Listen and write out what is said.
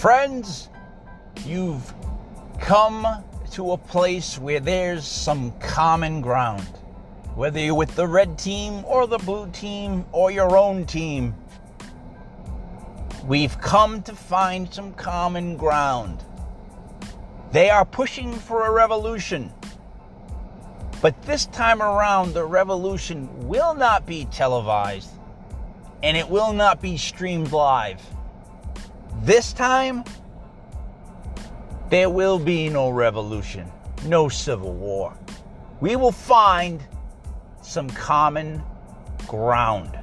friends, you've come to a place where there's some common ground. Whether you're with the red team or the blue team or your own team, we've come to find some common ground. They are pushing for a revolution. But this time around, the revolution will not be televised and it will not be streamed live. This time, there will be no revolution, no civil war. We will find some common ground.